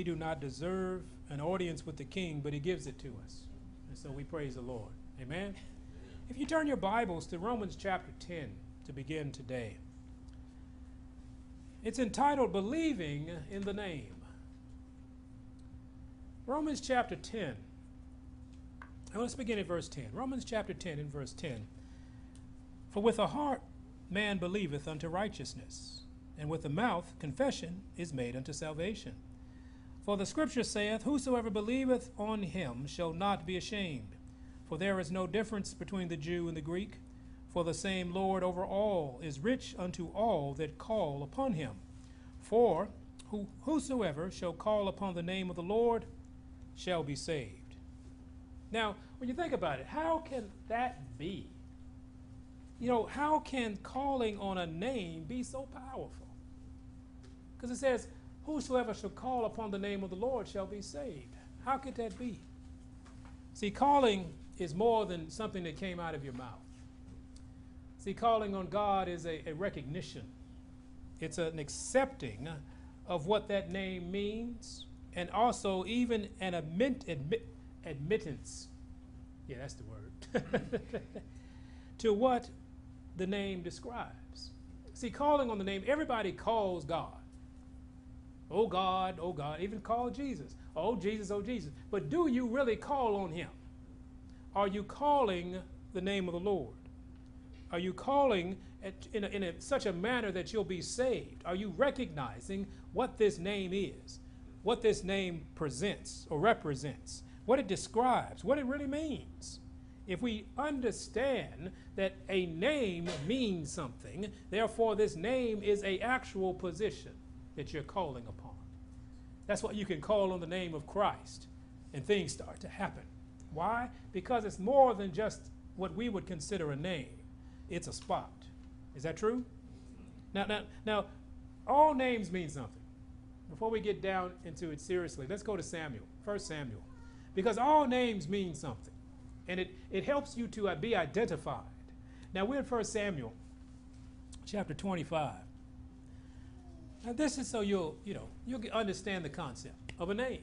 we do not deserve an audience with the king, but he gives it to us. And so we praise the Lord. Amen. If you turn your Bibles to Romans chapter 10 to begin today, it's entitled Believing in the Name. Romans chapter 10. And let's begin at verse 10. Romans chapter 10 and verse 10. For with the heart man believeth unto righteousness, and with the mouth confession is made unto salvation. For the scripture saith, Whosoever believeth on him shall not be ashamed. For there is no difference between the Jew and the Greek, for the same Lord over all is rich unto all that call upon him. For who, whosoever shall call upon the name of the Lord shall be saved. Now, when you think about it, how can that be? You know, how can calling on a name be so powerful? Because it says, Whosoever shall call upon the name of the Lord shall be saved. How could that be? See, calling is more than something that came out of your mouth. See, calling on God is a, a recognition, it's an accepting of what that name means, and also even an admit, admit, admittance. Yeah, that's the word. to what the name describes. See, calling on the name, everybody calls God. Oh God, oh God, even call Jesus. Oh Jesus, oh Jesus. But do you really call on him? Are you calling the name of the Lord? Are you calling in, a, in a, such a manner that you'll be saved? Are you recognizing what this name is, what this name presents or represents, what it describes, what it really means? If we understand that a name means something, therefore this name is a actual position that you're calling upon. That's what you can call on the name of Christ, and things start to happen. Why? Because it's more than just what we would consider a name. It's a spot. Is that true? Now, now, now, all names mean something. Before we get down into it seriously, let's go to Samuel, 1 Samuel. Because all names mean something. And it, it helps you to be identified. Now, we're in 1 Samuel, chapter 25. Now, this is so you'll, you know, you'll understand the concept of a name.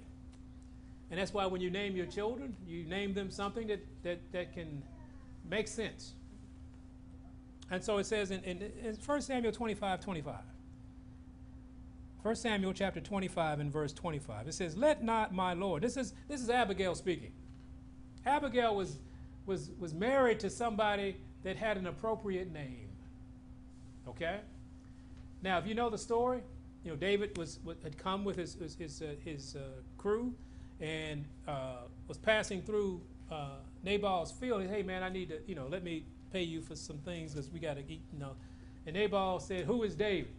And that's why when you name your children, you name them something that, that, that can make sense. And so it says in, in, in 1 Samuel 25, 25. 1 Samuel chapter 25 and verse 25. It says, Let not my Lord, this is, this is Abigail speaking. Abigail was, was, was married to somebody that had an appropriate name. Okay? Now, if you know the story, you know David was, had come with his his his, uh, his uh, crew, and uh, was passing through uh, Nabal's field. Hey man, I need to you know let me pay you for some things because we got to eat. You know, and Nabal said, "Who is David?"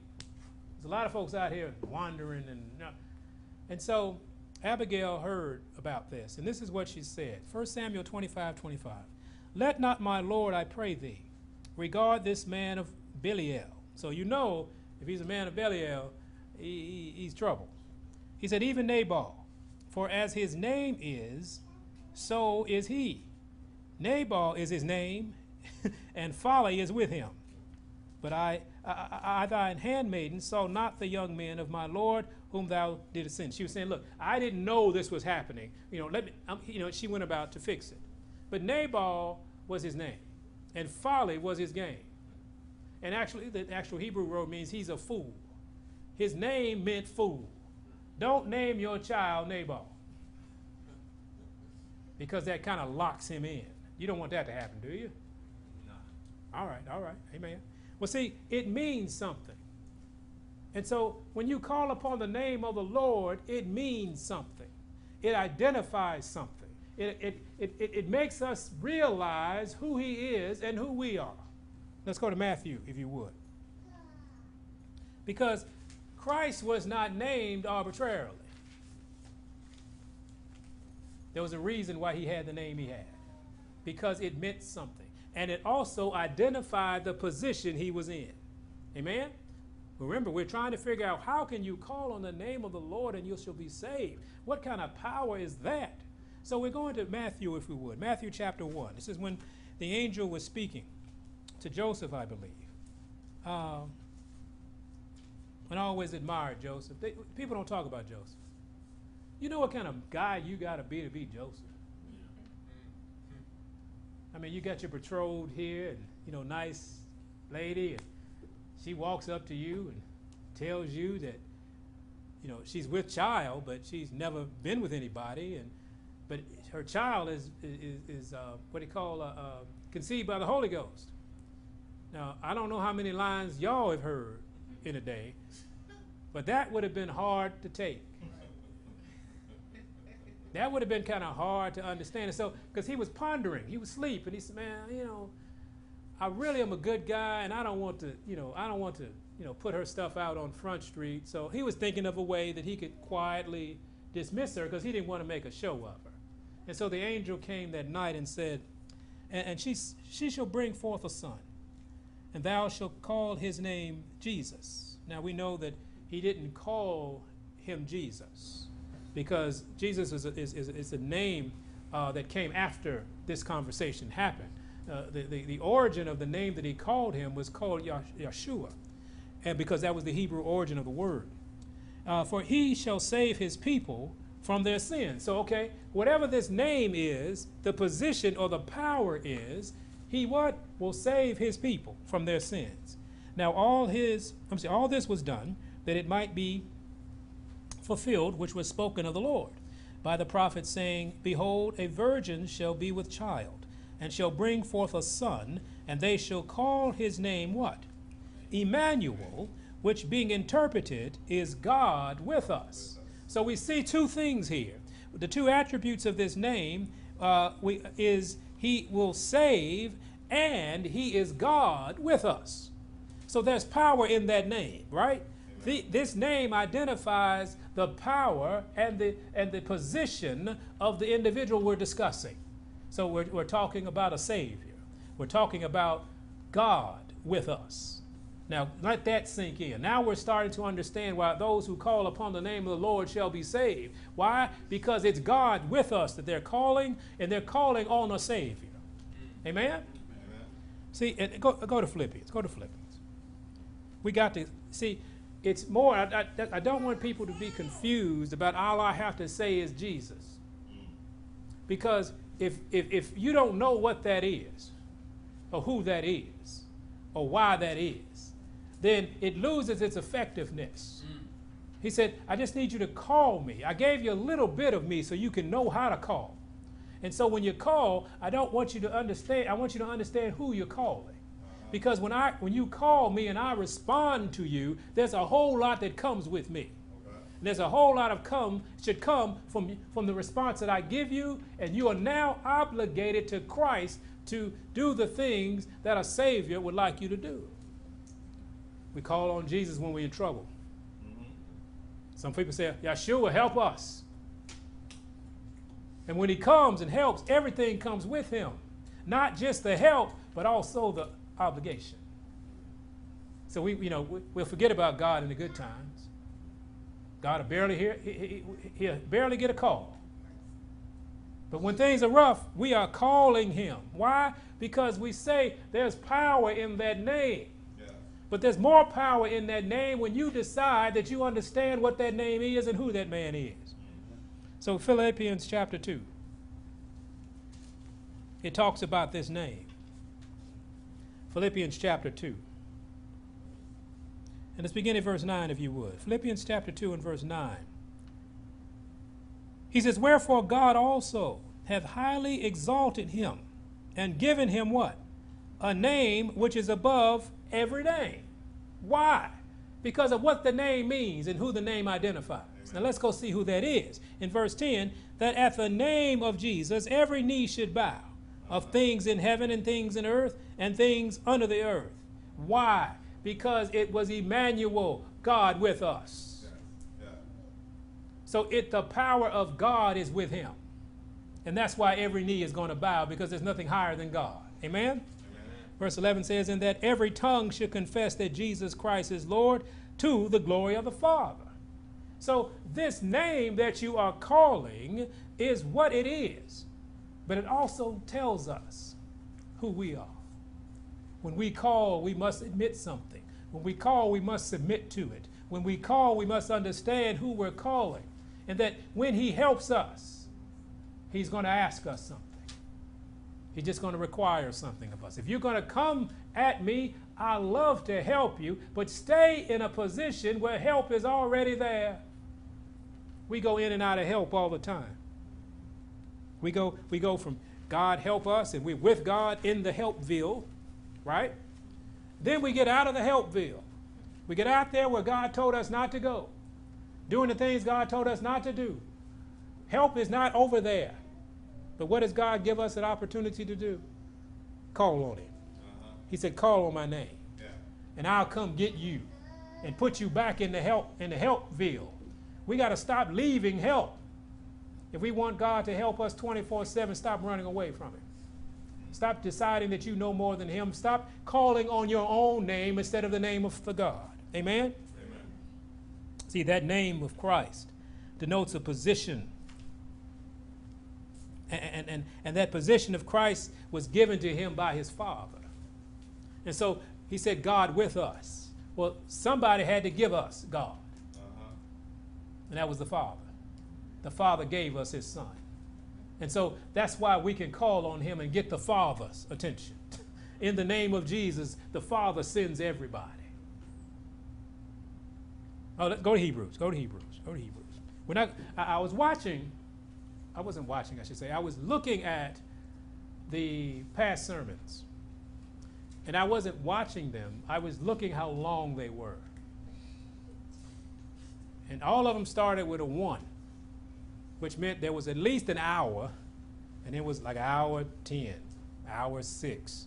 There's a lot of folks out here wandering and and so Abigail heard about this, and this is what she said. 1 Samuel 25, 25. Let not my Lord, I pray thee, regard this man of Belial. So you know if he's a man of Belial, he, he, he's trouble. He said, even Nabal, for as his name is, so is he. Nabal is his name, and folly is with him. But I, I, I, thine handmaiden, saw not the young men of my Lord whom thou didst send. She was saying, Look, I didn't know this was happening. You know, let me, um, you know, she went about to fix it. But Nabal was his name, and folly was his game. And actually, the actual Hebrew word means he's a fool. His name meant fool. Don't name your child Nabal because that kind of locks him in. You don't want that to happen, do you? No. All right, all right. Amen. Well, see, it means something. And so when you call upon the name of the Lord, it means something. It identifies something. It, it, it, it, it makes us realize who He is and who we are. Let's go to Matthew, if you would. Because Christ was not named arbitrarily. There was a reason why he had the name he had, because it meant something. And it also identified the position he was in. Amen? Remember, we're trying to figure out how can you call on the name of the Lord and you shall be saved? What kind of power is that? So we're going to Matthew, if we would. Matthew chapter 1. This is when the angel was speaking to Joseph, I believe. Um, and I always admired Joseph. They, people don't talk about Joseph. You know what kind of guy you got to be to be Joseph? I mean, you got your betrothed here, and you know, nice lady, and she walks up to you and tells you that, you know, she's with child, but she's never been with anybody, and but her child is is, is uh, what they call uh, uh, conceived by the Holy Ghost. Now, I don't know how many lines y'all have heard in a day, but that would have been hard to take. That would have been kind of hard to understand. And so, because he was pondering, he was asleep, and he said, "Man, you know, I really am a good guy, and I don't want to, you know, I don't want to, you know, put her stuff out on Front Street." So he was thinking of a way that he could quietly dismiss her because he didn't want to make a show of her. And so the angel came that night and said, "And, and she she shall bring forth a son, and thou shalt call his name Jesus." Now we know that he didn't call him Jesus because Jesus is a, is, is, is a name uh, that came after this conversation happened. Uh, the, the, the, origin of the name that he called him was called Yeshua, and because that was the Hebrew origin of the word. Uh, for he shall save his people from their sins. So, okay, whatever this name is, the position or the power is, he what will save his people from their sins. Now, all his, I'm sorry, all this was done that it might be fulfilled, which was spoken of the Lord by the prophet, saying, Behold, a virgin shall be with child, and shall bring forth a son, and they shall call his name what? Emmanuel, which being interpreted is God with us. So we see two things here. The two attributes of this name uh, we, is he will save and he is God with us. So there's power in that name, right? The, this name identifies the power and the, and the position of the individual we're discussing. So we're, we're talking about a Savior. We're talking about God with us. Now, let that sink in. Now we're starting to understand why those who call upon the name of the Lord shall be saved. Why? Because it's God with us that they're calling, and they're calling on a Savior. Amen? Amen. See, go, go to Philippians. Go to Philippians. We got to see it's more, I, I, I, don't want people to be confused about all I have to say is Jesus. Because if, if, if you don't know what that is, or who that is, or why that is, then it loses its effectiveness. Mm. He said, I just need you to call me. I gave you a little bit of me so you can know how to call. And so when you call, I don't want you to understand, I want you to understand who you're calling. Because when, I, when you call me and I respond to you, there's a whole lot that comes with me. There's a whole lot of come should come from, from the response that I give you, and you are now obligated to Christ to do the things that a Savior would like you to do. We call on Jesus when we're in trouble. Mm-hmm. Some people say, Yeshua, help us. And when he comes and helps, everything comes with him. Not just the help, but also the obligation. So we, you know, we, will forget about God in the good times. God will barely hear, he, he, barely get a call. But when things are rough, we are calling him. Why? Because we say there's power in that name. But there's more power in that name when you decide that you understand what that name is and who that man is. So Philippians chapter 2. It talks about this name. Philippians chapter 2. And let's begin at verse 9, if you would. Philippians chapter 2 and verse 9. He says, Wherefore God also hath highly exalted him and given him what? A name which is above every name. Why? Because of what the name means and who the name identifies. Now let's go see who that is. In verse 10, that at the name of Jesus every knee should bow of things in heaven and things in earth and things under the earth. Why? Because it was Emmanuel, God with us. So it the power of God is with him. And that's why every knee is going to bow because there's nothing higher than God. Amen? Verse 11 says, And that every tongue should confess that Jesus Christ is Lord to the glory of the Father. So this name that you are calling is what it is. But it also tells us who we are. When we call, we must admit something. When we call, we must submit to it. When we call, we must understand who we're calling. And that when He helps us, He's going to ask us something. He's just going to require something of us. If you're going to come at me, I love to help you, but stay in a position where help is already there. We go in and out of help all the time. We go, we go from God help us, and we're with God in the helpville, right? Then we get out of the helpville. We get out there where God told us not to go, doing the things God told us not to do. Help is not over there. But what does God give us an opportunity to do? Call on Him. Uh-huh. He said, Call on my name, yeah. and I'll come get you and put you back in the help in the helpville. We got to stop leaving help. If we want God to help us 24 7, stop running away from Him. Stop deciding that you know more than Him. Stop calling on your own name instead of the name of the God. Amen? Amen. See, that name of Christ denotes a position. And, and, and that position of Christ was given to him by his Father. And so he said, God with us. Well, somebody had to give us God. Uh-huh. And that was the Father. The Father gave us his Son. And so that's why we can call on him and get the Father's attention. In the name of Jesus, the Father sends everybody. Oh, go to Hebrews. Go to Hebrews. Go to Hebrews. When I, I was watching, I wasn't watching, I should say, I was looking at the past sermons. And I wasn't watching them, I was looking how long they were. And all of them started with a one which meant there was at least an hour, and it was like hour 10, hour 6.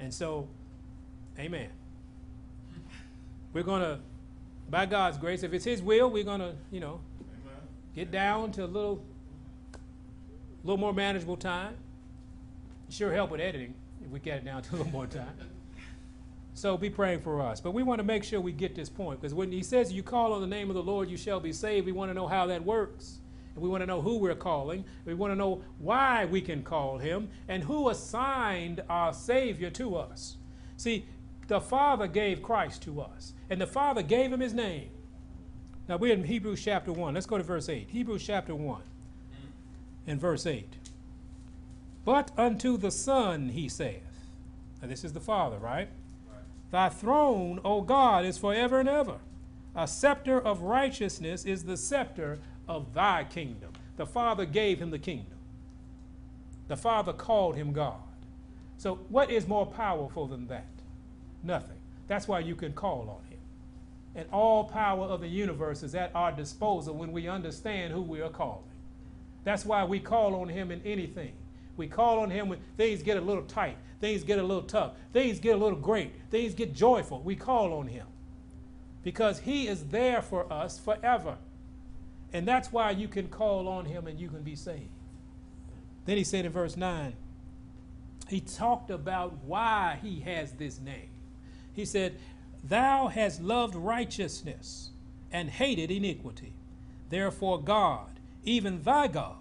And so, amen. We're going to, by God's grace, if it's His will, we're going to, you know, amen. get down to a little, little more manageable time. Sure help with editing if we get it down to a little more time. So be praying for us. But we want to make sure we get this point because when he says you call on the name of the Lord, you shall be saved, we want to know how that works. And we want to know who we're calling. We want to know why we can call him and who assigned our Savior to us. See, the Father gave Christ to us, and the Father gave him his name. Now we're in Hebrews chapter 1. Let's go to verse 8. Hebrews chapter 1 and verse 8. But unto the Son he saith, now this is the Father, right? right? Thy throne, O God, is forever and ever. A scepter of righteousness is the scepter of thy kingdom. The Father gave him the kingdom. The Father called him God. So, what is more powerful than that? Nothing. That's why you can call on him. And all power of the universe is at our disposal when we understand who we are calling. That's why we call on him in anything. We call on him when things get a little tight, things get a little tough, things get a little great, things get joyful. We call on him because he is there for us forever. And that's why you can call on him and you can be saved. Then he said in verse 9, he talked about why he has this name. He said, Thou hast loved righteousness and hated iniquity. Therefore, God, even thy God,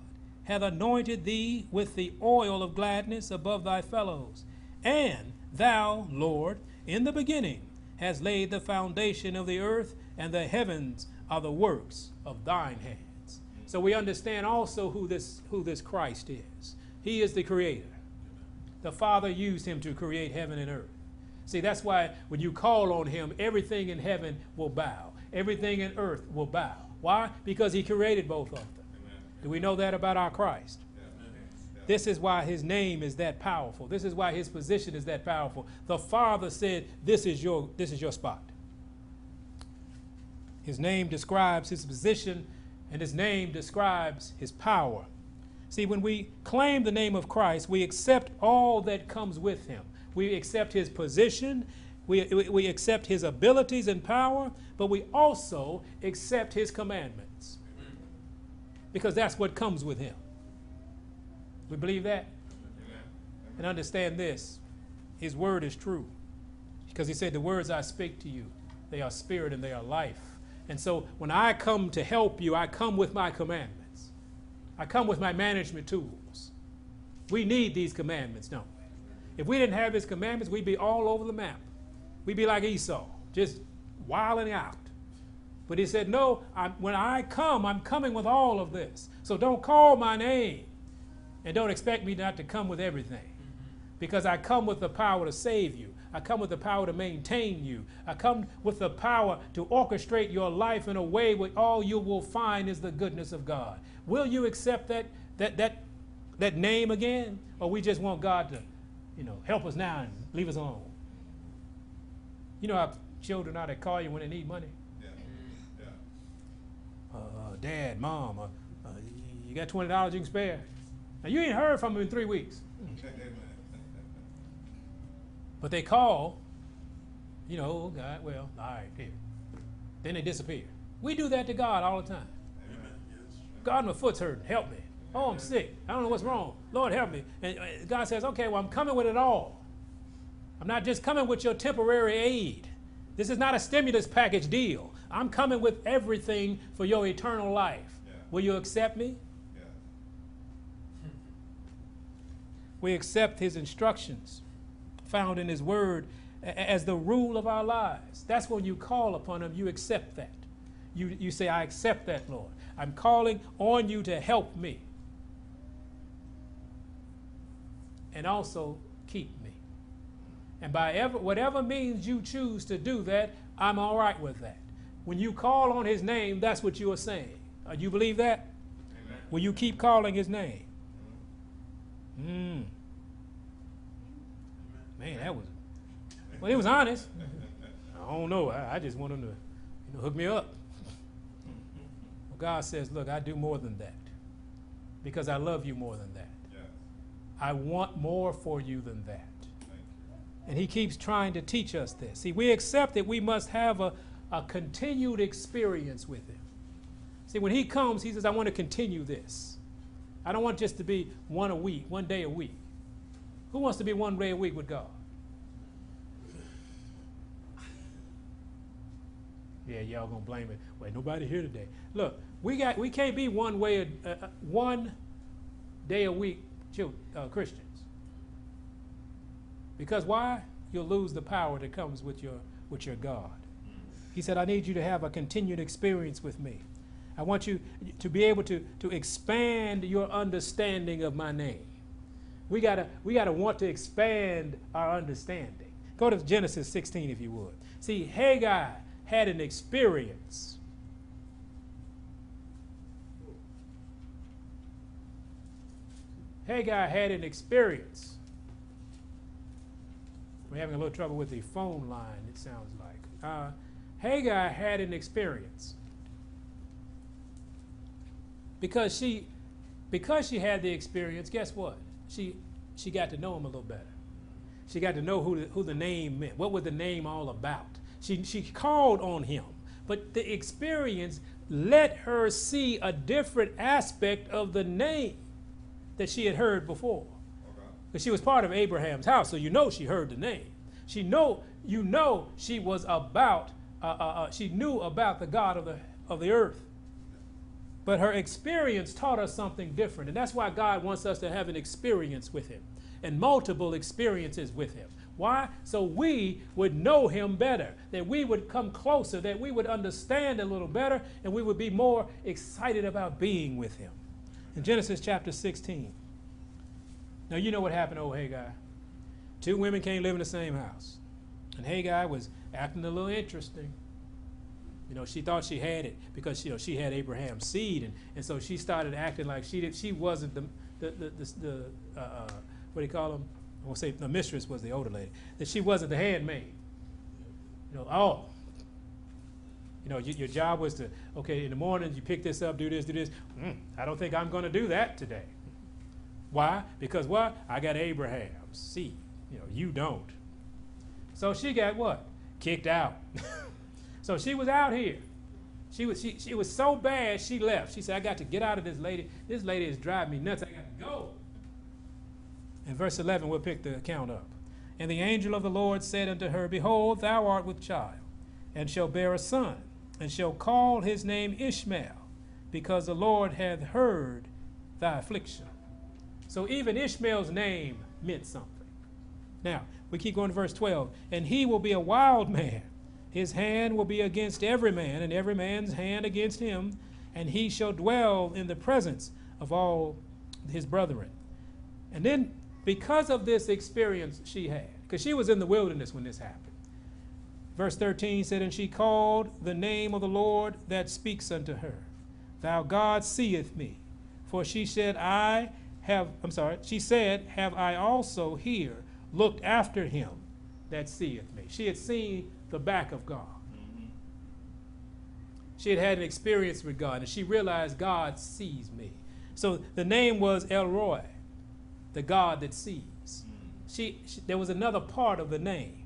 hath anointed thee with the oil of gladness above thy fellows. And thou, Lord, in the beginning hast laid the foundation of the earth, and the heavens are the works of thine hands. So we understand also who this, who this Christ is. He is the creator. The Father used him to create heaven and earth. See, that's why when you call on him, everything in heaven will bow, everything in earth will bow. Why? Because he created both of them. Do we know that about our Christ? This is why his name is that powerful. This is why his position is that powerful. The Father said, This is your, this is your spot. His name describes his position, and his name describes his power. See, when we claim the name of Christ, we accept all that comes with him. We accept his position, we, we accept his abilities and power, but we also accept his commandments. Because that's what comes with him. We believe that? And understand this his word is true. Because he said, The words I speak to you, they are spirit and they are life. And so when I come to help you, I come with my commandments. I come with my management tools. We need these commandments, don't we? If we didn't have his commandments, we'd be all over the map. We'd be like Esau, just wilding out. But he said, No, I'm, when I come, I'm coming with all of this. So don't call my name. And don't expect me not to come with everything. Because I come with the power to save you. I come with the power to maintain you. I come with the power to orchestrate your life in a way where all you will find is the goodness of God. Will you accept that, that, that, that name again? Or we just want God to, you know, help us now and leave us alone? You know how children are, they call you when they need money? Uh, uh, Dad, Mom, uh, uh, you got $20 you can spare? Now, you ain't heard from them in three weeks. But they call, you know, oh God, well, all right, here. Then they disappear. We do that to God all the time. Amen. God, my foot's hurting. Help me. Oh, I'm sick. I don't know what's wrong. Lord, help me. And uh, God says, okay, well, I'm coming with it all. I'm not just coming with your temporary aid. This is not a stimulus package deal. I'm coming with everything for your eternal life. Yeah. Will you accept me? Yeah. We accept his instructions found in his word as the rule of our lives. That's when you call upon him, you accept that. You, you say, I accept that, Lord. I'm calling on you to help me. And also keep me. And by ever, whatever means you choose to do that, I'm all right with that. When you call on his name, that's what you are saying. Uh, you believe that? Amen. Will you keep calling his name? Mm. Man, that was. Well, he was honest. I don't know. I, I just want him to, you know, hook me up. Well, God says, look, I do more than that because I love you more than that. Yes. I want more for you than that. Thank you. And he keeps trying to teach us this. See, we accept that we must have a, a continued experience with him. See, when he comes, he says, I want to continue this. I don't want just to be one a week, one day a week. Who wants to be one day a week with God? Yeah, y'all gonna blame it. Wait, nobody here today. Look, we got we can't be one way uh, uh, one day a week uh, Christians. Because why? You'll lose the power that comes with your with your God. He said, I need you to have a continued experience with me. I want you to be able to, to expand your understanding of my name. We gotta we gotta want to expand our understanding. Go to Genesis 16 if you would. See, Hagar had an experience. Hagar had an experience. We're having a little trouble with the phone line, it sounds like. Uh, Hagar had an experience. Because she because she had the experience, guess what? She she got to know him a little better. She got to know who the, who the name meant. What was the name all about? She she called on him. But the experience let her see a different aspect of the name that she had heard before. Because she was part of Abraham's house, so you know she heard the name. She know you know she was about uh, uh, uh, she knew about the God of the of the earth. But her experience taught us something different, and that's why God wants us to have an experience with Him and multiple experiences with Him. Why? So we would know Him better, that we would come closer, that we would understand a little better, and we would be more excited about being with Him. In Genesis chapter 16. Now, you know what happened to old Hagar. Two women can't live in the same house. And Hagar was acting a little interesting. You know, she thought she had it because you know she had Abraham's seed, and, and so she started acting like she did. She wasn't the the the, the, the uh, uh, what do you call them? I won't say the mistress was the older lady. That she wasn't the handmaid. You know, oh, you know, your job was to okay in the morning you pick this up, do this, do this. Mm, I don't think I'm going to do that today. Why? Because what? I got Abraham's seed. You know, you don't. So she got what? Kicked out. so she was out here. She was she, she was so bad she left. She said, I got to get out of this lady. This lady is driving me nuts. I got to go. In verse 11, we'll pick the account up. And the angel of the Lord said unto her, Behold, thou art with child, and shall bear a son, and shall call his name Ishmael, because the Lord hath heard thy affliction. So even Ishmael's name meant something. Now, we keep going to verse 12. And he will be a wild man, His hand will be against every man, and every man's hand against him, and he shall dwell in the presence of all his brethren. And then, because of this experience she had, because she was in the wilderness when this happened, verse 13 said, And she called the name of the Lord that speaks unto her, Thou God seeth me. For she said, I have, I'm sorry, she said, Have I also here looked after him that seeth me? She had seen the back of God. Mm-hmm. She had had an experience with God, and she realized God sees me. So the name was El Roi, the God that sees. Mm-hmm. She, she, there was another part of the name,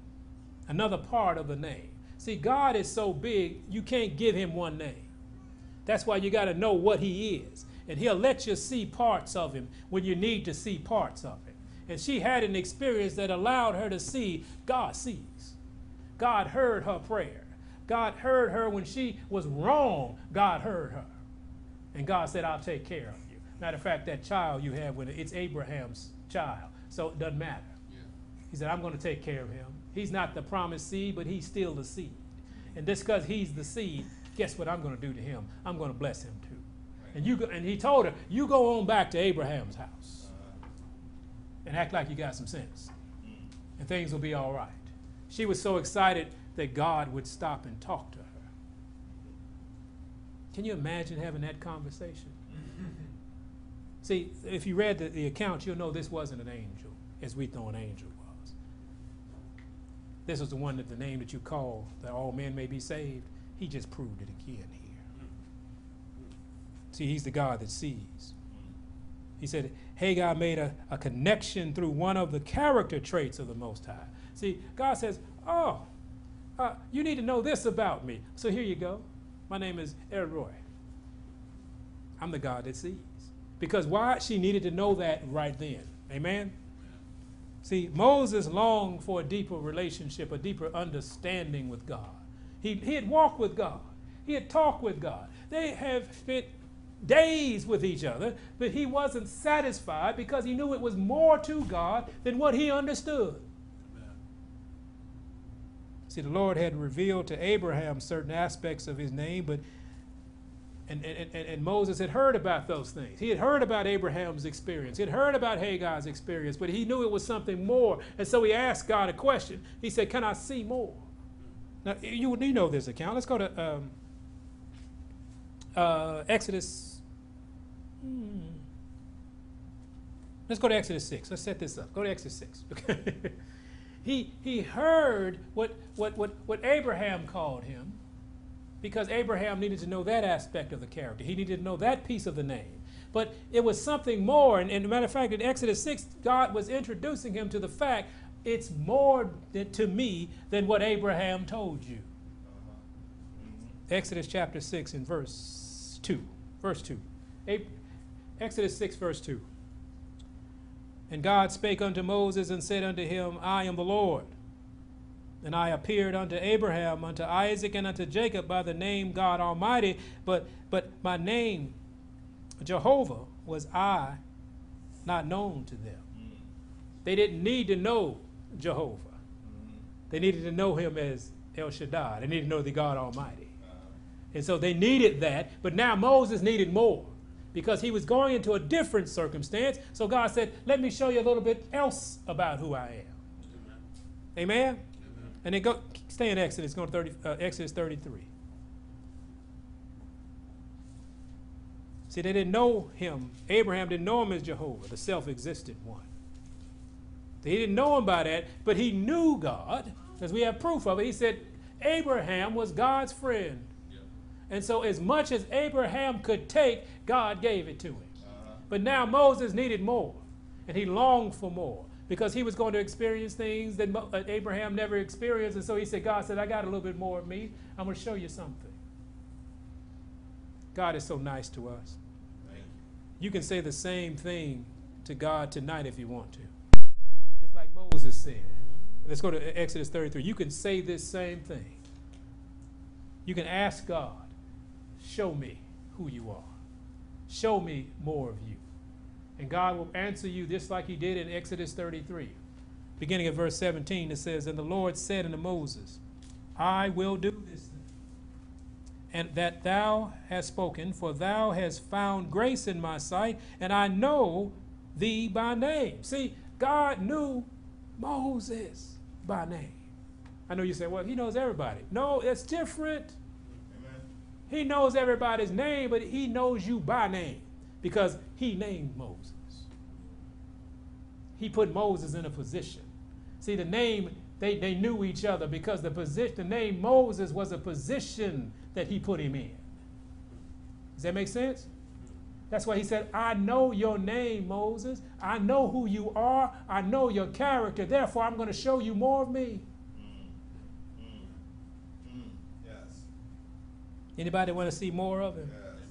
another part of the name. See, God is so big, you can't give him one name. That's why you got to know what he is. And he'll let you see parts of him when you need to see parts of him. And she had an experience that allowed her to see God sees. God heard her prayer. God heard her when she was wrong. God heard her. And God said, I'll take care of you. Matter of fact, that child you have with it, it's Abraham's child. So it doesn't matter. Yeah. He said, I'm going to take care of him. He's not the promised seed, but he's still the seed. And just because he's the seed, guess what I'm going to do to him? I'm going to bless him too. And you go, and he told her, you go on back to Abraham's house and act like you got some sense, and things will be all right. She was so excited that God would stop and talk to her. Can you imagine having that conversation? See, if you read the, the account, you'll know this wasn't an angel, as we thought an angel was. This was the one that the name that you call that all men may be saved. He just proved it again here. See, he's the God that sees. He said Hagar made a, a connection through one of the character traits of the Most High. See, God says, Oh, uh, you need to know this about me. So here you go. My name is El Roi. I'm the God that sees. Because why? She needed to know that right then. Amen? See, Moses longed for a deeper relationship, a deeper understanding with God. He, he had walked with God, he had talked with God. They have spent days with each other, but he wasn't satisfied because he knew it was more to God than what he understood. See, the Lord had revealed to Abraham certain aspects of his name, but and, and, and, and, Moses had heard about those things. He had heard about Abraham's experience. He had heard about Hagar's experience, but he knew it was something more. And so he asked God a question. He said, Can I see more? Now, you, you know this account. Let's go to um, uh, Exodus. Hmm. Let's go to Exodus 6. Let's set this up. Go to Exodus 6. he, he heard what, what, what, what Abraham called him because Abraham needed to know that aspect of the character. He needed to know that piece of the name. But it was something more. And, and a matter of fact, in Exodus 6, God was introducing him to the fact it's more to me than what Abraham told you. Exodus chapter 6 and verse 2. Verse 2. Exodus 6, verse 2. And God spake unto Moses and said unto him, I am the Lord. And I appeared unto Abraham, unto Isaac, and unto Jacob by the name God Almighty, but but my name, Jehovah, was I not known to them. They didn't need to know Jehovah. They needed to know him as El Shaddai. They needed to know the God Almighty. And so they needed that, but now Moses needed more because he was going into a different circumstance. So God said, Let me show you a little bit else about who I am. Amen? Amen? And then go stay in Exodus, go to 30, uh, Exodus 33. See, they didn't know him. Abraham didn't know him as Jehovah, the self existent one. He didn't know him by that, but he knew God, because we have proof of it. He said Abraham was God's friend. And so, as much as Abraham could take, God gave it to him. Uh-huh. But now Moses needed more, and he longed for more because he was going to experience things that Abraham never experienced. And so he said, God said, I got a little bit more of me. I'm going to show you something. God is so nice to us. You. you can say the same thing to God tonight if you want to. Just like Moses said. Let's go to Exodus 33. You can say this same thing. You can ask God, show me who you are. Show me more of you. And God will answer you just like he did in Exodus 33. Beginning at verse 17, it says, And the Lord said unto Moses, I will do this thing. And that thou hast spoken, for thou hast found grace in my sight, and I know thee by name. See, God knew Moses by name. I know you say, well, he knows everybody. No, it's different. He knows everybody's name, but he knows you by name because he named Moses. He put Moses in a position. See, the name, they, they knew each other because the position, the name Moses was a position that he put him in. Does that make sense? That's why he said, I know your name, Moses. I know who you are. I know your character. Therefore, I'm going to show you more of me. Mm. Mm. Mm. Yes. Anybody want to see more of him? Yes.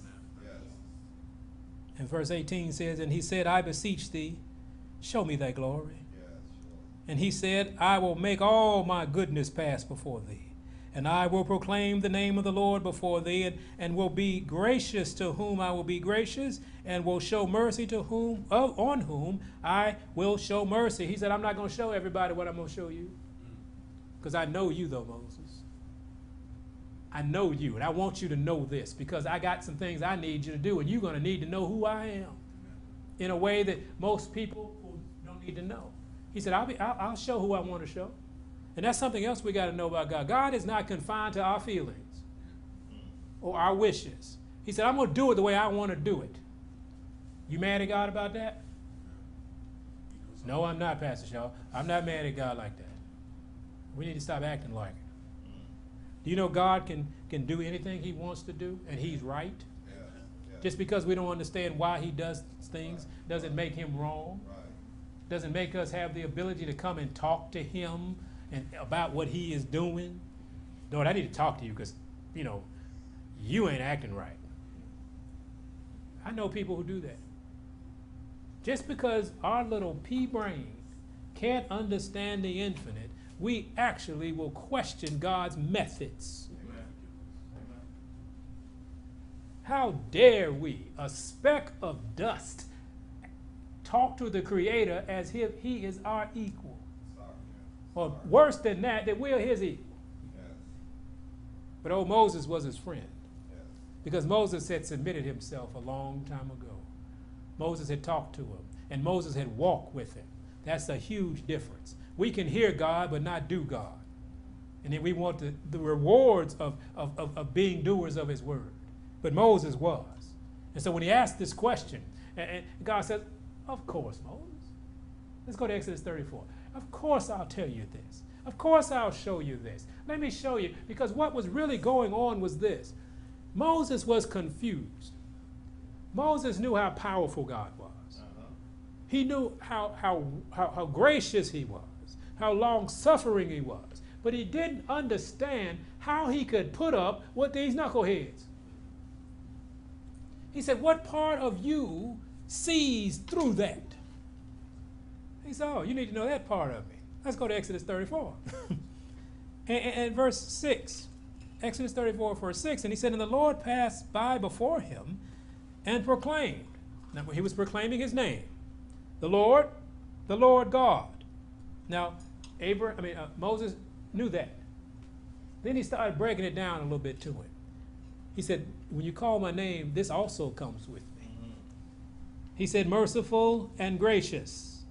Yes. And verse 18 says, And he said, I beseech thee, show me thy glory. Yes. And he said, I will make all my goodness pass before thee. And I will proclaim the name of the Lord before thee, and, and will be gracious to whom I will be gracious, and will show mercy to whom of, on whom I will show mercy. He said, I'm not going to show everybody what I'm going to show you. Mm. Because I know you, though, Moses. I know you, and I want you to know this because I got some things I need you to do, and you're going to need to know who I am in a way that most people don't need to know. He said, I'll, be, I'll, I'll show who I want to show. And that's something else we got to know about God. God is not confined to our feelings or our wishes. He said, I'm going to do it the way I want to do it. You mad at God about that? No, I'm not, Pastor Shaw. I'm not mad at God like that. We need to stop acting like it. Do you know God can, can do anything He wants to do, and He's right? Yes. Yes. Just because we don't understand why He does things doesn't make Him wrong. Right. Doesn't make us have the ability to come and talk to Him and about what He is doing. Lord, I need to talk to you because, you know, you ain't acting right. I know people who do that. Just because our little pea brain can't understand the infinite, we actually will question God's methods. How dare we, a speck of dust, talk to the Creator as if He is our equal? Or worse than that, that we're His equal. But old Moses was his friend because Moses had submitted himself a long time ago. Moses had talked to him, and Moses had walked with him. That's a huge difference. We can hear God but not do God. And then we want the, the rewards of, of, of, of being doers of his word. But Moses was. And so when he asked this question, and, and God says, Of course, Moses. Let's go to Exodus 34. Of course, I'll tell you this. Of course, I'll show you this. Let me show you. Because what was really going on was this Moses was confused. Moses knew how powerful God was. Uh-huh. He knew how, how, how, how gracious he was, how long suffering he was. But he didn't understand how he could put up with these knuckleheads. He said, What part of you sees through that? He said, Oh, you need to know that part of me. Let's go to Exodus 34. and, and, and verse 6. Exodus 34, verse 6. And he said, And the Lord passed by before him and proclaimed. Now, he was proclaiming his name. The Lord, the Lord God. Now, Abraham, I mean, uh, Moses knew that. Then he started breaking it down a little bit to him. He said, When you call my name, this also comes with me. He said, Merciful and gracious,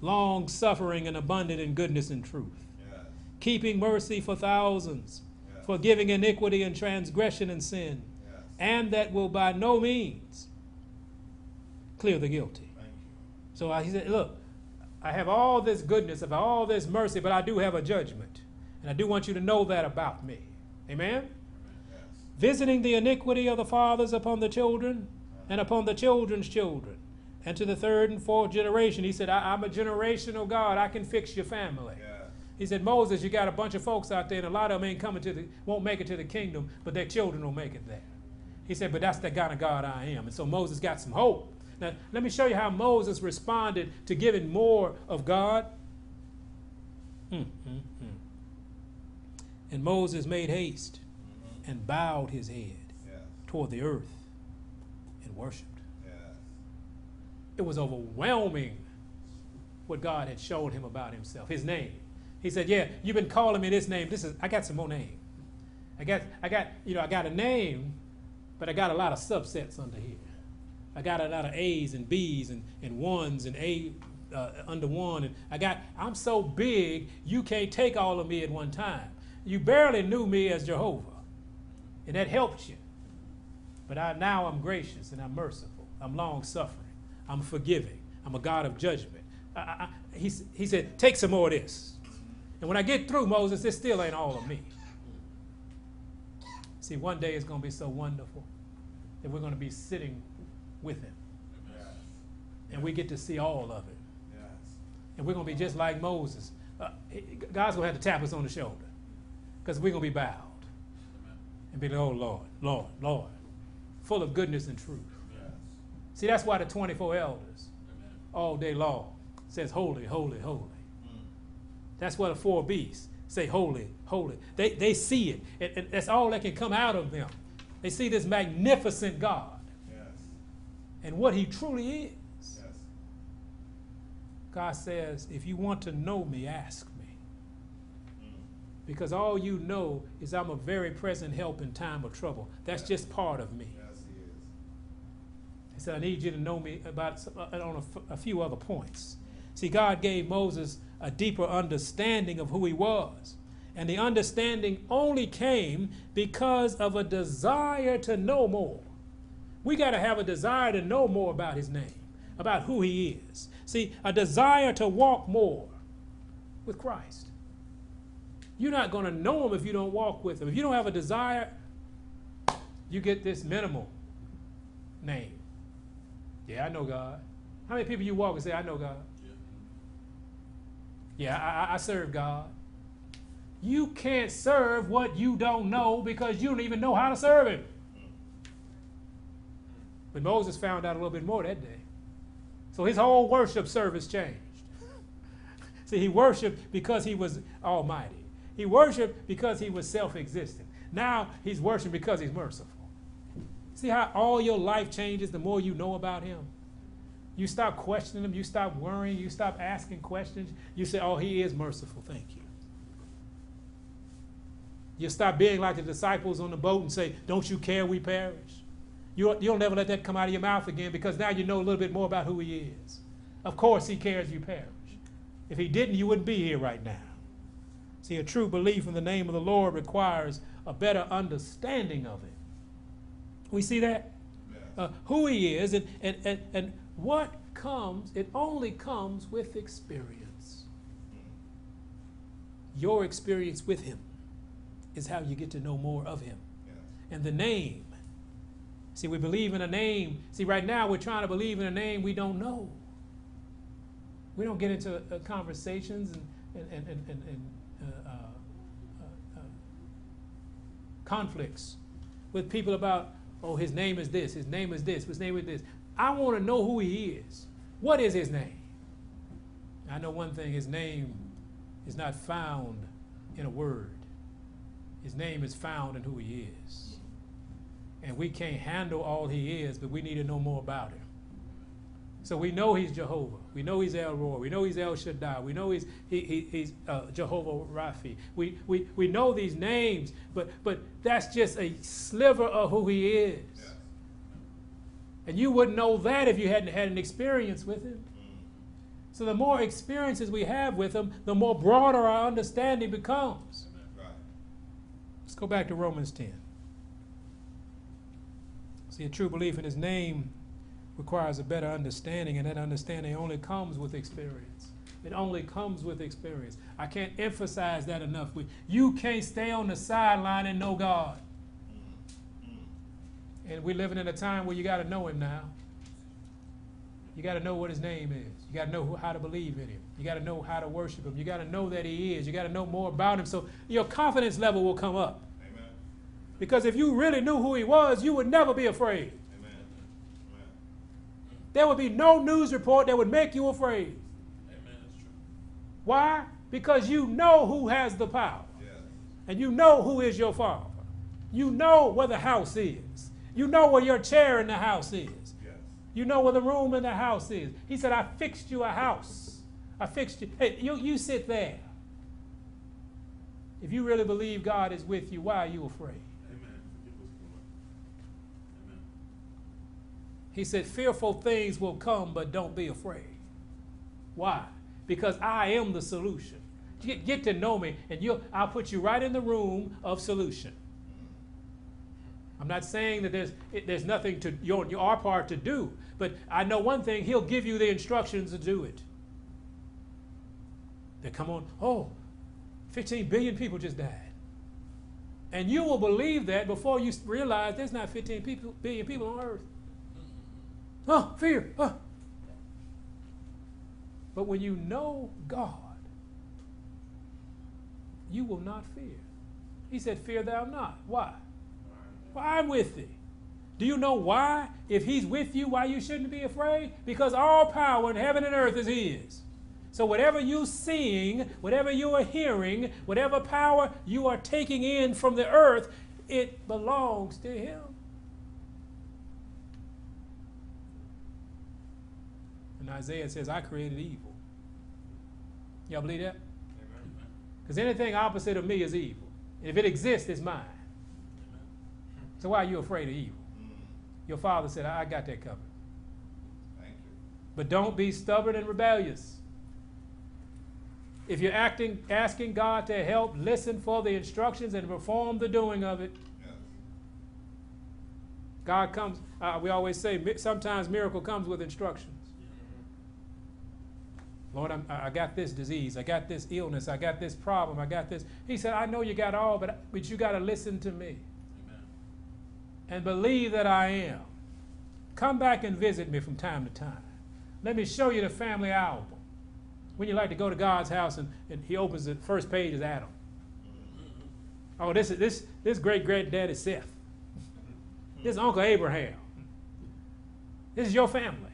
long suffering and abundant in goodness and truth, Yes. keeping mercy for thousands, Yes. forgiving iniquity and transgression and sin, Yes. and that will by no means clear the guilty. So I- he said, Look, I have all this goodness, of all this mercy, but I do have a judgment. And I do want you to know that about me. Amen? Yes. Visiting the iniquity of the fathers upon the children and upon the children's children, and to the third and fourth generation. He said, I, am a generational God. I can fix your family. He said, Moses, you got a bunch of folks out there, and a lot of them ain't coming to the, won't make it to the kingdom, but their children will make it there. He said, but that's the kind of God I am. And so Moses got some hope. Now, let me show you how Moses responded to giving more of God. Mm, mm, mm. And Moses made haste Mhm. and bowed his head Yes. toward the earth and worshiped. Yes. It was overwhelming what God had shown him about himself, his name. He said, Yeah, you've been calling me this name. This is I got some more name. I got I got, you know, I got a name, but I got a lot of subsets under here. I got a lot of A's and B's and, and ones and A uh, under one. And I got, I'm so big, you can't take all of me at one time. You barely knew me as Jehovah. And that helped you. But I, now I'm gracious and I'm merciful. I'm long suffering. I'm forgiving. I'm a God of judgment. I, I, he, he said, Take some more of this. And when I get through, Moses, this still ain't all of me. See, one day it's going to be so wonderful that we're going to be sitting with him. Yes. And we get to see all of it. Yes. And we're going to be just like Moses. Uh, God's going to have to tap us on the shoulder because we're going to be bowed and be like, oh, Lord, Lord, Lord, full of goodness and truth. Yes. See, that's why the 24 elders all day long says, holy, holy, holy. That's why the four beasts say, holy, holy. They, they see it, and, and that's all that can come out of them. They see this magnificent God. And what he truly is. Yes. God says, if you want to know me, ask me. Mm. Because all you know is I'm a very present help in time of trouble. That's just part of me. Yes, he is. He said, I need you to know me about uh, on a f- a, few other points. See, God gave Moses a deeper understanding of who he was. And the understanding only came because of a desire to know more. We got to have a desire to know more about his name, about who he is. See, a desire to walk more with Christ. You're not going to know him if you don't walk with him. If you don't have a desire, you get this minimal name. Yeah, I know God. How many people you walk and say, I know God? Yeah, I, I- serve God. You can't serve what you don't know because you don't even know how to serve Him. But Moses found out a little bit more that day. So his whole worship service changed. See, he worshiped because he was almighty. He worshiped because he was self existent. Now he's worshiping because he's merciful. See how all your life changes the more you know about him? You stop questioning him, you stop worrying, you stop asking questions. You say, Oh, he is merciful, thank you. You stop being like the disciples on the boat and say, Don't you care we perish? You, you'll never let that come out of your mouth again because now you know a little bit more about who he is. Of course, he cares you perish. If he didn't, you wouldn't be here right now. See, a true belief in the name of the Lord requires a better understanding of it. We see that? Uh, who he is and, and, and, and what comes, it only comes with experience. Your experience with him is how you get to know more of him. And the name. See, we believe in a name. See, right now we're trying to believe in a name we don't know. We don't get into uh, conversations and, and, and, and, and, uh, uh, uh, conflicts with people about, oh, his name is this, his name is this, his name is this. I want to know who he is. What is his name? I know one thing his name is not found in a word, his name is found in who he is. And we can't handle all he is, but we need to know more about him. So we know he's Jehovah. We know he's El Roi. We know he's El Shaddai. We know he's he, he, he's uh, Jehovah Raphi. We, we, we know these names, but but that's just a sliver of who he is. And you wouldn't know that if you hadn't had an experience with him. So the more experiences we have with him, the more broader our understanding becomes. Right. Let's go back to Romans 10. See, a true belief in his name requires a better understanding, and that understanding only comes with experience. It only comes with experience. I can't emphasize that enough. You can't stay on the sideline and know God. And we're living in a time where you got to know him now. You got to know what his name is. You got to know who, how to believe in him. You got to know how to worship him. You got to know that he is. You got to know more about him so your confidence level will come up. Because if you really knew who he was, you would never be afraid. There would be no news report that would make you afraid. Why? Because you know who has the power. And you know who is your father. You know where the house is. You know where your chair in the house is. Yes. You know where the room in the house is. He said, I fixed you a house. I fixed you. Hey, you, you sit there. If you really believe God is with you, why are you afraid? Amen. Forgive us, Lord. Amen. He said, Fearful things will come, but don't be afraid. Why? Because I am the solution. Get, get to know me, and you'll, I'll put you right in the room of solution. I'm not saying that there's, there's nothing to your, your our part to do, but I know one thing, He'll give you the instructions to do it. They come on, oh, 15 billion people just died. And you will believe that before you realize there's not 15 people, billion people on earth. Oh, fear. Oh. But when you know God, you will not fear. He said, Fear thou not. Why? Well, I'm with thee. Do you know why? If he's with you, why you shouldn't be afraid? Because all power in heaven and earth is his. So whatever you're seeing, whatever you are hearing, whatever power you are taking in from the earth, it belongs to him. Isaiah says, I created evil. Y'all believe that? Because anything opposite of me is evil. If it exists, it's mine. So why are you afraid of evil? Mm. Your father said, I got that covered. Thank you. But don't be stubborn and rebellious. If you're acting, asking God to help, listen for the instructions and perform the doing of it. Yes. God comes, uh, we always say, sometimes miracle comes with instructions. Lord, I'm, I got this disease, I got this illness, I got this problem, I got this. He said, I know you got all, but, but you got to listen to me Amen. and believe that I am. Come back and visit me from time to time. Let me show you the family album. When you like to go to God's house and, and he opens the first page is Adam. Mm-hmm. Oh, this is this this great granddaddy Seth. This is Uncle Abraham. This is your family.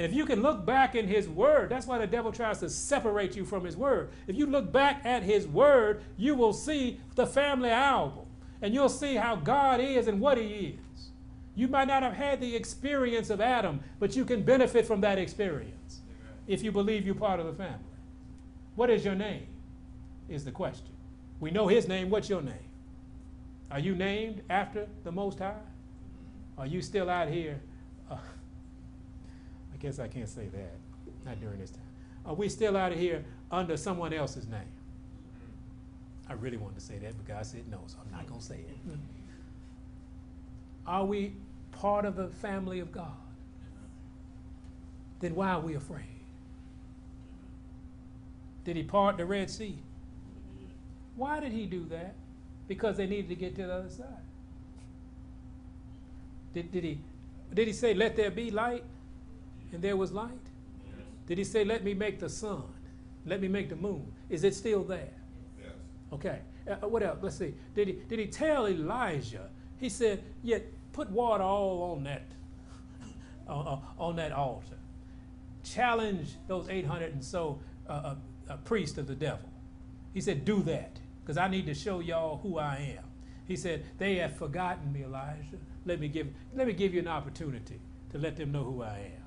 And if you can look back in his word, that's why the devil tries to separate you from his word. If you look back at his word, you will see the family album. And you'll see how God is and what he is. You might not have had the experience of Adam, but you can benefit from that experience if you believe you're part of the family. What is your name? Is the question. We know his name. What's your name? Are you named after the Most High? Are you still out here? Uh, guess I can't say that. Not during this time. Are we still out of here under someone else's name? I really wanted to say that, but God said no, so I'm not going to say it. Mm-hmm. Are we part of the family of God? Then why are we afraid? Did he part the Red Sea? Why did he do that? Because they needed to get to the other side. Did, did, he, did he say, Let there be light? And there was light? Yes. Did he say, Let me make the sun? Let me make the moon? Is it still there? Yes. Okay. Uh, what else? Let's see. Did he, did he tell Elijah? He said, Yet put water all on that, uh, uh, on that altar. Challenge those 800 and so uh, uh, uh, priests of the devil. He said, Do that, because I need to show y'all who I am. He said, They have forgotten me, Elijah. Let me give, let me give you an opportunity to let them know who I am.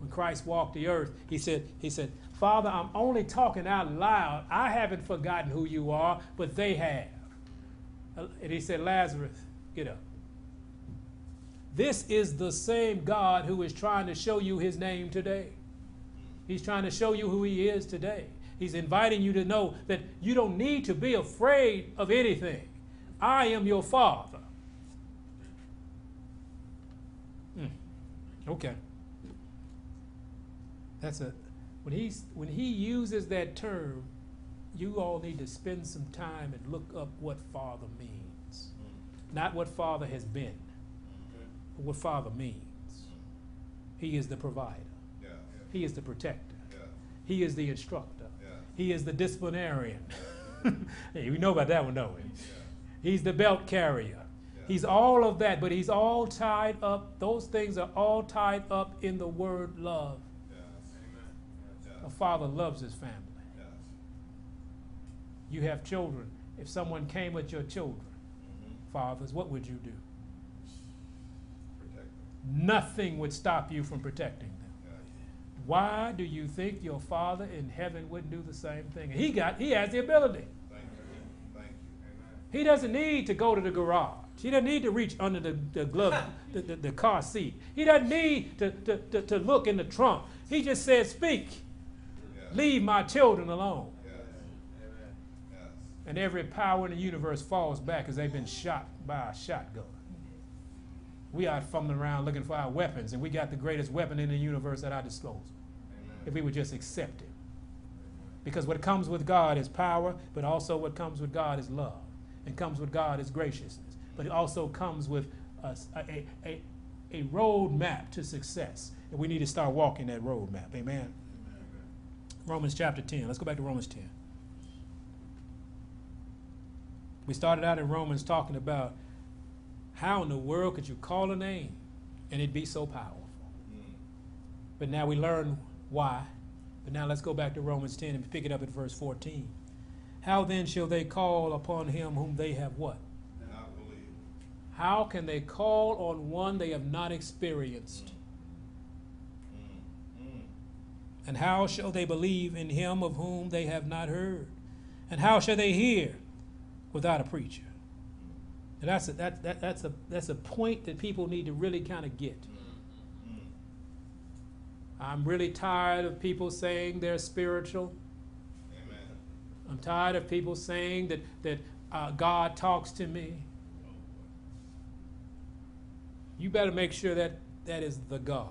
When Christ walked the earth, he said, he said, Father, I'm only talking out loud. I haven't forgotten who you are, but they have. And he said, Lazarus, get up. This is the same God who is trying to show you his name today. He's trying to show you who he is today. He's inviting you to know that you don't need to be afraid of anything. I am your father. Hmm. Okay. That's a when he's when he uses that term, you all need to spend some time and look up what father means. Mm. Not what father has been, Okay. but what father means. Mm. He is the provider. Yeah. He is the protector. Yeah. He is the instructor. Yeah. He is the disciplinarian. hey, we know about that one, don't we? Yeah. He's the belt carrier. He's all of that, but he's all tied up. Those things are all tied up in the word love. Yes. Amen. A father loves his family. Yes. You have children. If someone came at your children, Mm-hmm. fathers, what would you do? Protect them. Nothing would stop you from protecting them. Yes. Why do you think your Father in heaven wouldn't do the same thing? He got he has the ability. Thank you. Thank you. Amen. He doesn't need to go to the garage. He doesn't need to reach under the, the glove, the, the, the car seat. He doesn't need to, to, to, to look in the trunk. He just said, Speak. Leave my children alone. Yes. Amen. Yes. And every power in the universe falls back as they've been shot by a shotgun. We are fumbling around looking for our weapons, and we got the greatest weapon in the universe at our disposal Amen. if we would just accept it. Because what comes with God is power, but also what comes with God is love. And comes with God is graciousness. But it also comes with a, a, a, a road map to success. And we need to start walking that road map. Amen. Romans chapter 10. Let's go back to Romans 10. We started out in Romans talking about how in the world could you call a name and it be so powerful. Mm. But now we learn why. But now let's go back to Romans 10 and pick it up at verse 14. How then shall they call upon him whom they have what? How can they call on one they have not experienced? Mm. Mm. And how shall they believe in him of whom they have not heard? And how shall they hear without a preacher? And that's a, that, that, that's, a, that's a point that people need to really kind of get. I'm really tired of people saying they're spiritual. Amen. I'm tired of people saying that, that uh, God talks to me. You better make sure that that is the God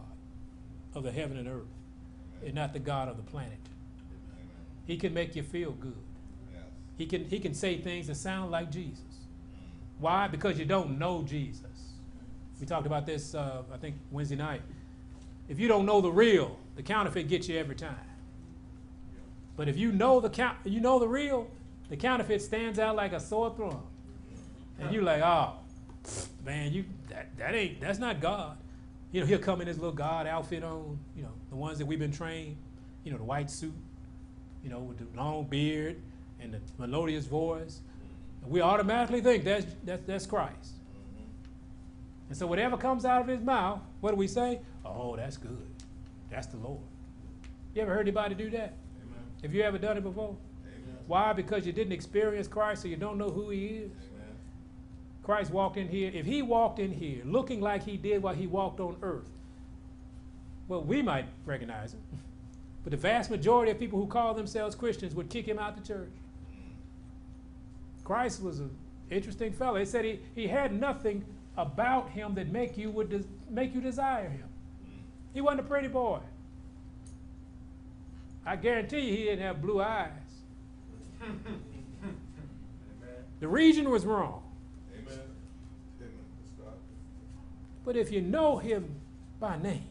of the heaven and earth and not the God of the planet. He can make you feel good. He can, he can say things that sound like Jesus. Why? Because you don't know Jesus. We talked about this, uh, I think, Wednesday night. If you don't know the real, the counterfeit gets you every time. But if you know the count, you know the real, the counterfeit stands out like a sore thumb, and you're like, oh, man, you that, that ain't that's not God. You know, he'll come in his little God outfit on, you know, the ones that we've been trained, you know, the white suit, you know, with the long beard and the melodious voice. We automatically think that's that's, that's Christ. And so whatever comes out of his mouth, what do we say? Oh, that's good. That's the Lord. You ever heard anybody do that? Amen. Have you ever done it before? Amen. Why? Because you didn't experience Christ, so you don't know who he is. Amen. Christ walked in here. If he walked in here looking like he did while he walked on earth, well, we might recognize him. But the vast majority of people who call themselves Christians would kick him out the church. Christ was an interesting fellow. It said he, he had nothing about him that make you would des- make you desire him. He wasn't a pretty boy. I guarantee you he didn't have blue eyes. The region was wrong. Amen. Amen. That's God. But if you know him by name,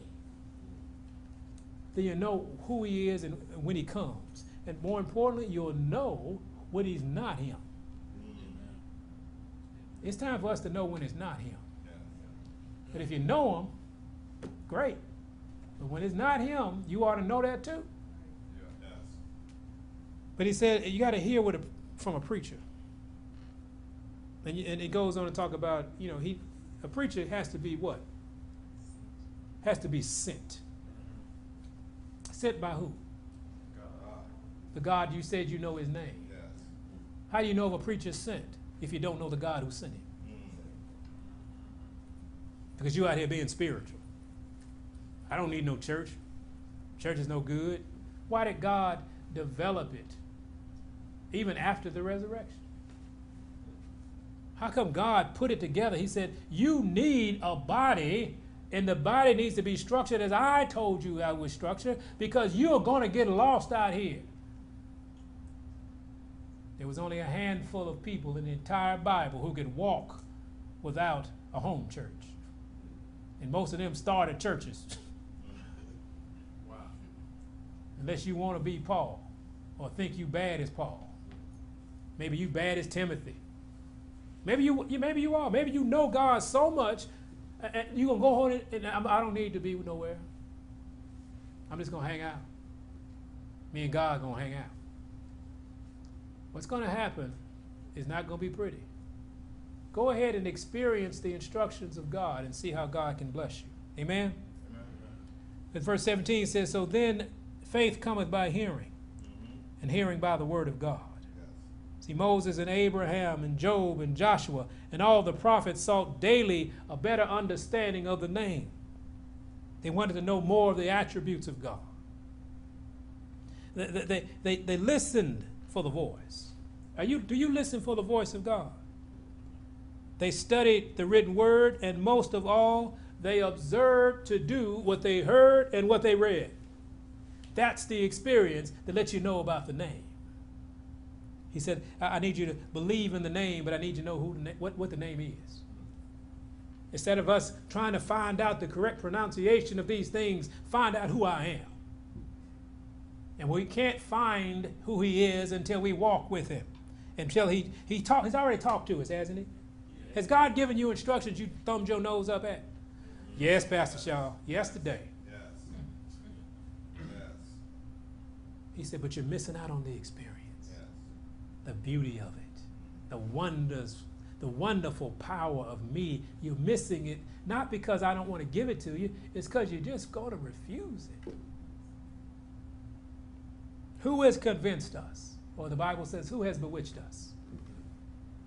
then you know who he is and when he comes. And more importantly, you'll know when he's not him. It's time for us to know when it's not him. But if you know him, great. But when it's not him, you ought to know that too. But he said you got to hear a, from a preacher. And, you, and it goes on to talk about, you know, he a preacher has to be what? Has to be sent. Sent by who? God. The God you said you know his name. Yes. How do you know if a preacher's sent if you don't know the God who sent him? Mm. Because you out here being spiritual. I don't need no church. Church is no good. Why did God develop it even after the resurrection? How come God put it together? He said, You need a body, and the body needs to be structured as I told you I would structure because you're going to get lost out here. There was only a handful of people in the entire Bible who could walk without a home church. And most of them started churches, Wow. unless you want to be Paul or think you bad as Paul. Maybe you bad as Timothy. Maybe you, you maybe you are. Maybe you know God so much, and and you gonna go home and, and I don't need to be nowhere. I'm just gonna hang out. Me and God gonna hang out. What's gonna happen is not gonna be pretty. Go ahead and experience the instructions of God and see how God can bless you. Amen. Amen. And verse 17 says, So then faith cometh by hearing, Mm-hmm. and hearing by the word of God. See, Moses and Abraham and Job and Joshua and all the prophets sought daily a better understanding of the name. They wanted to know more of the attributes of God. They, they, they, they listened for the voice. Are you, do you listen for the voice of God? They studied the written word, and most of all, they observed to do what they heard and what they read. That's the experience that lets you know about the name. He said, I, I need you to believe in the name, but I need you to know who the what, what the name is. Instead of us trying to find out the correct pronunciation of these things, find out who I am. And we can't find who he is until we walk with him. Until he, he talk, he's already talked to us, hasn't he? Has God given you instructions you thumbed your nose up at? Yes, Pastor Shaw. Yesterday. Yes. Yes. He said, but you're missing out on the experience. The beauty of it, the wonders, the wonderful power of me. You're missing it, not because I don't want to give it to you, it's because you're just going to refuse it. Who has convinced us? Or the Bible says, who has bewitched us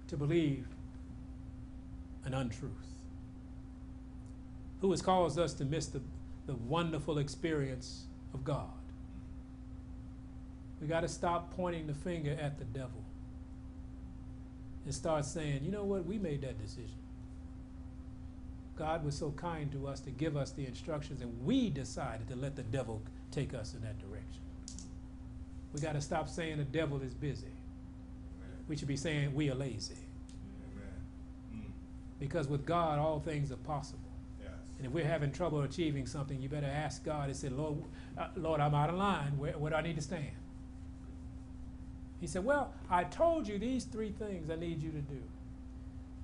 to believe an untruth? Who has caused us to miss the, the wonderful experience of God? We got to stop pointing the finger at the devil and start saying, you know what, we made that decision. God was so kind to us to give us the instructions, and we decided to let the devil take us in that direction. We got to stop saying the devil is busy. Amen. We should be saying we are lazy. Amen. Mm. Because with God, all things are possible. Yes. And if we're having trouble achieving something, you better ask God and say, Lord, uh, Lord, I'm out of line. Where, where do I need to stand? He said, Well, I told you these three things I need you to do.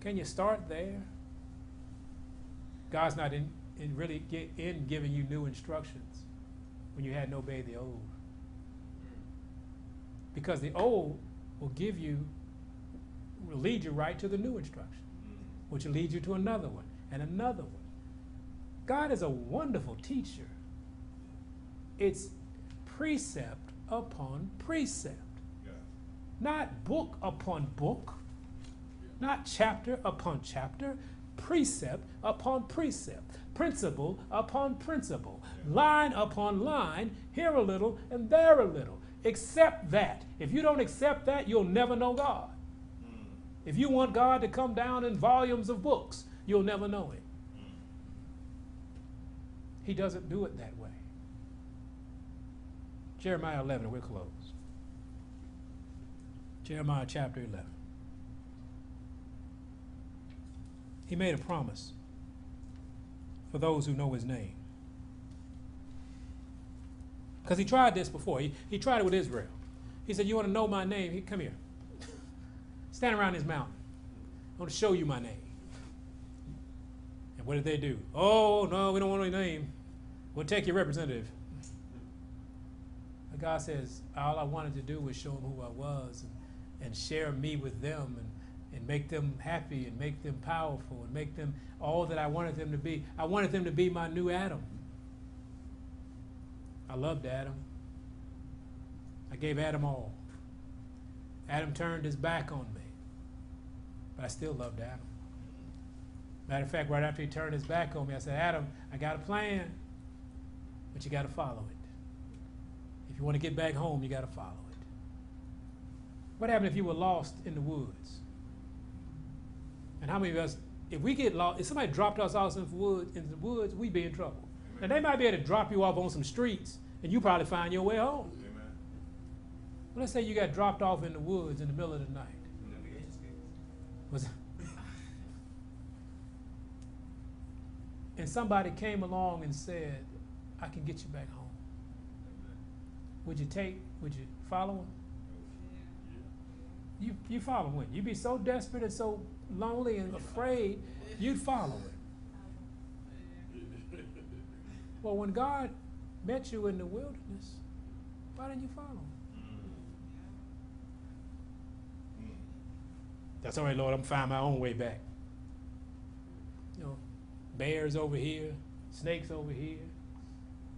Can you start there? God's not in, in really get in giving you new instructions when you hadn't obeyed the old. Because the old will give you, will lead you right to the new instruction, which will lead you to another one and another one. God is a wonderful teacher. It's precept upon precept. Not book upon book, not chapter upon chapter, precept upon precept, principle upon principle, line upon line, here a little and there a little. Accept that. If you don't accept that, you'll never know God. If you want God to come down in volumes of books, you'll never know Him. He doesn't do it that way. Jeremiah 11, we're close. Jeremiah chapter 11. He made a promise for those who know his name. Because he tried this before. He, he tried it with Israel. He said, You want to know my name? He, come here. Stand around this mountain. I want to show you my name. And what did they do? Oh, no, we don't want any name. We'll take your representative. But God says, all I wanted to do was show him who I was and, and share me with them and, and make them happy and make them powerful and make them all that I wanted them to be. I wanted them to be my new Adam. I loved Adam. I gave Adam all. Adam turned his back on me, but I still loved Adam. Matter of fact, right after he turned his back on me, I said, Adam, I got a plan, but you got to follow it. If you want to get back home, you got to follow it. What happened if you were lost in the woods? And how many of us, if we get lost, if somebody dropped us off in the woods, in the woods we'd be in trouble. Now they might be able to drop you off on some streets, and you probably find your way home. Amen. But let's say you got dropped off in the woods in the middle of the night. Was and somebody came along and said, "I can get you back home." Would you take? Would you follow him? You you follow him? You'd be so desperate and so lonely and afraid, you'd follow him. Well, when God met you in the wilderness, why didn't you follow him? That's all right, Lord. I'm find my own way back. You know, bears over here, snakes over here,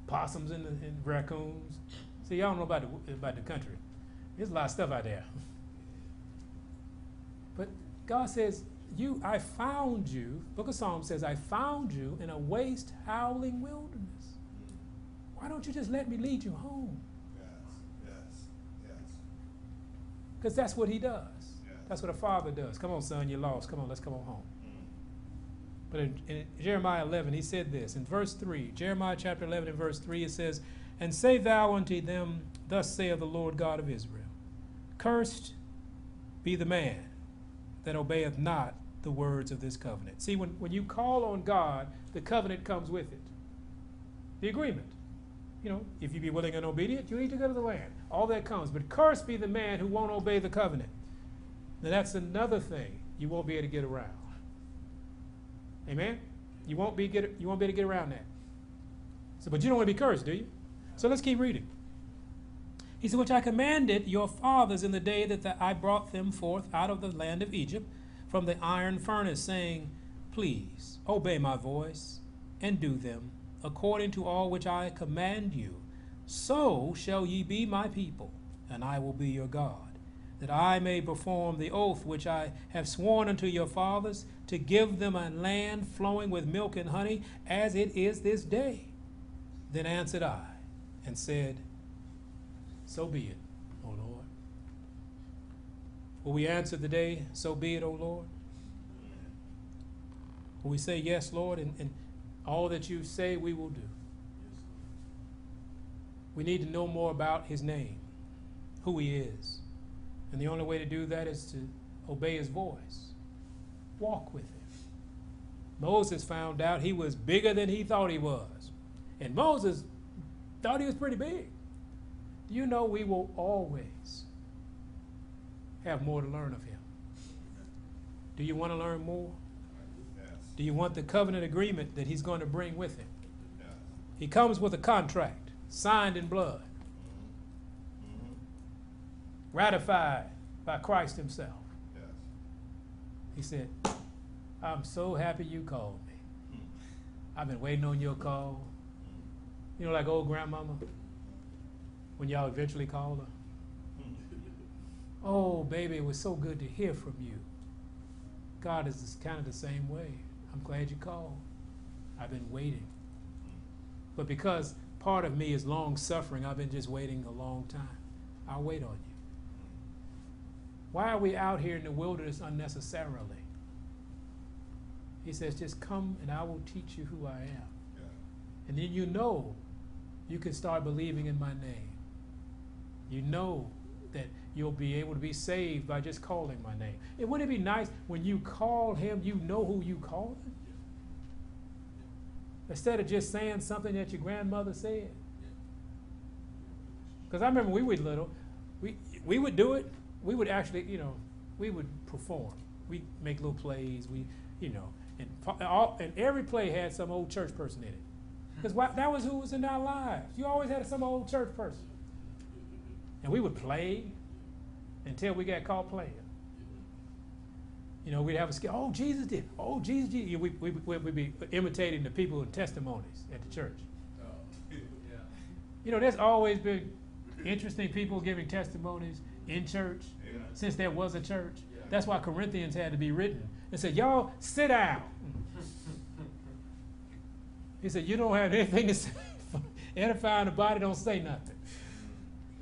possums and, and raccoons. See, y'all don't know about the, about the country. There's a lot of stuff out there. But God says, "You, I found you." Book of Psalms says, "I found you in a waste, howling wilderness." Why don't you just let me lead you home? Yes, yes, yes. Because that's what He does. That's what a father does. Come on, son, you're lost. Come on, let's come on home. Mm. But in, in Jeremiah 11, he said this. In verse 3, Jeremiah chapter 11 and verse 3, it says, And say thou unto them, Thus saith the Lord God of Israel, Cursed be the man that obeyeth not the words of this covenant. See, when, when you call on God, the covenant comes with it. The agreement. You know, if you be willing and obedient, you need to go to the land. All that comes. But cursed be the man who won't obey the covenant. Now that's another thing you won't be able to get around. Amen? You won't be get you won't be able to get around that. So, but you don't want to be cursed, do you? So let's keep reading. He said, Which I commanded your fathers in the day that the, I brought them forth out of the land of Egypt from the iron furnace, saying, Please obey my voice and do them according to all which I command you. So shall ye be my people, and I will be your God, that I may perform the oath which I have sworn unto your fathers to give them a land flowing with milk and honey, as it is this day. Then answered I and said, So be it, O Lord. Will we answer the day, So be it, O Lord? Will we say, Yes, Lord, and, and all that you say we will do? We need to know more about his name, who he is. And the only way to do that is to obey his voice, walk with him. Moses found out he was bigger than he thought he was. And Moses thought he was pretty big. You know we will always have more to learn of him? Do you want to learn more? Do you want the covenant agreement that he's going to bring with him? He comes with a contract, signed in blood, ratified by Christ himself. He said, I'm so happy you called me. I've been waiting on your call. You know, like old grandmama, when y'all eventually called her. Oh, baby, it was so good to hear from you. God is kind of the same way. I'm glad you called. I've been waiting. But because part of me is long suffering, I've been just waiting a long time. I'll wait on you. Why are we out here in the wilderness unnecessarily? He says, just come and I will teach you who I am. Yeah. And then you know you can start believing in my name. You know that you'll be able to be saved by just calling my name. And wouldn't it be nice when you call him, you know who you call? Instead of just saying something that your grandmother said. Because I remember we were little, we, we would do it. We would actually, you know, we would perform. We'd make little plays. We, you know, and, all, and every play had some old church person in it. Because that was who was in our lives. You always had some old church person. And we would play until we got caught playing. You know, we'd have a skill. Oh, Jesus did. Oh, Jesus did. We, we, we, we'd be imitating the people in testimonies at the church. Oh, yeah. You know, there's always been interesting people giving testimonies in church Amen. since there was a church. Yeah. That's why Corinthians had to be written. It said, Y'all sit down. He said, You don't have anything to say. Edifying the body, don't say nothing.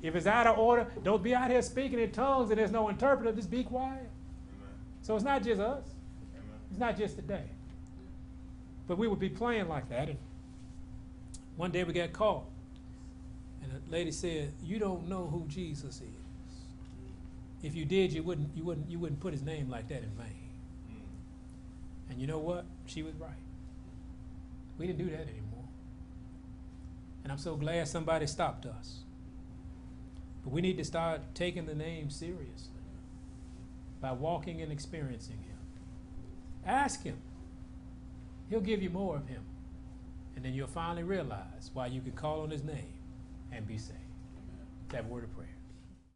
If it's out of order, don't be out here speaking in tongues and there's no interpreter, just be quiet. Amen. So it's not just us, Amen. it's not just today. But we would be playing like that. And one day we got caught. And a lady said, You don't know who Jesus is. If you did, you wouldn't, you wouldn't, you wouldn't put his name like that in vain. Mm. And you know what? She was right. We didn't do that anymore. And I'm so glad somebody stopped us. We need to start taking the name seriously by walking and experiencing him. Ask him. He'll give you more of him. And then you'll finally realize why you can call on his name and be saved. A word of prayer.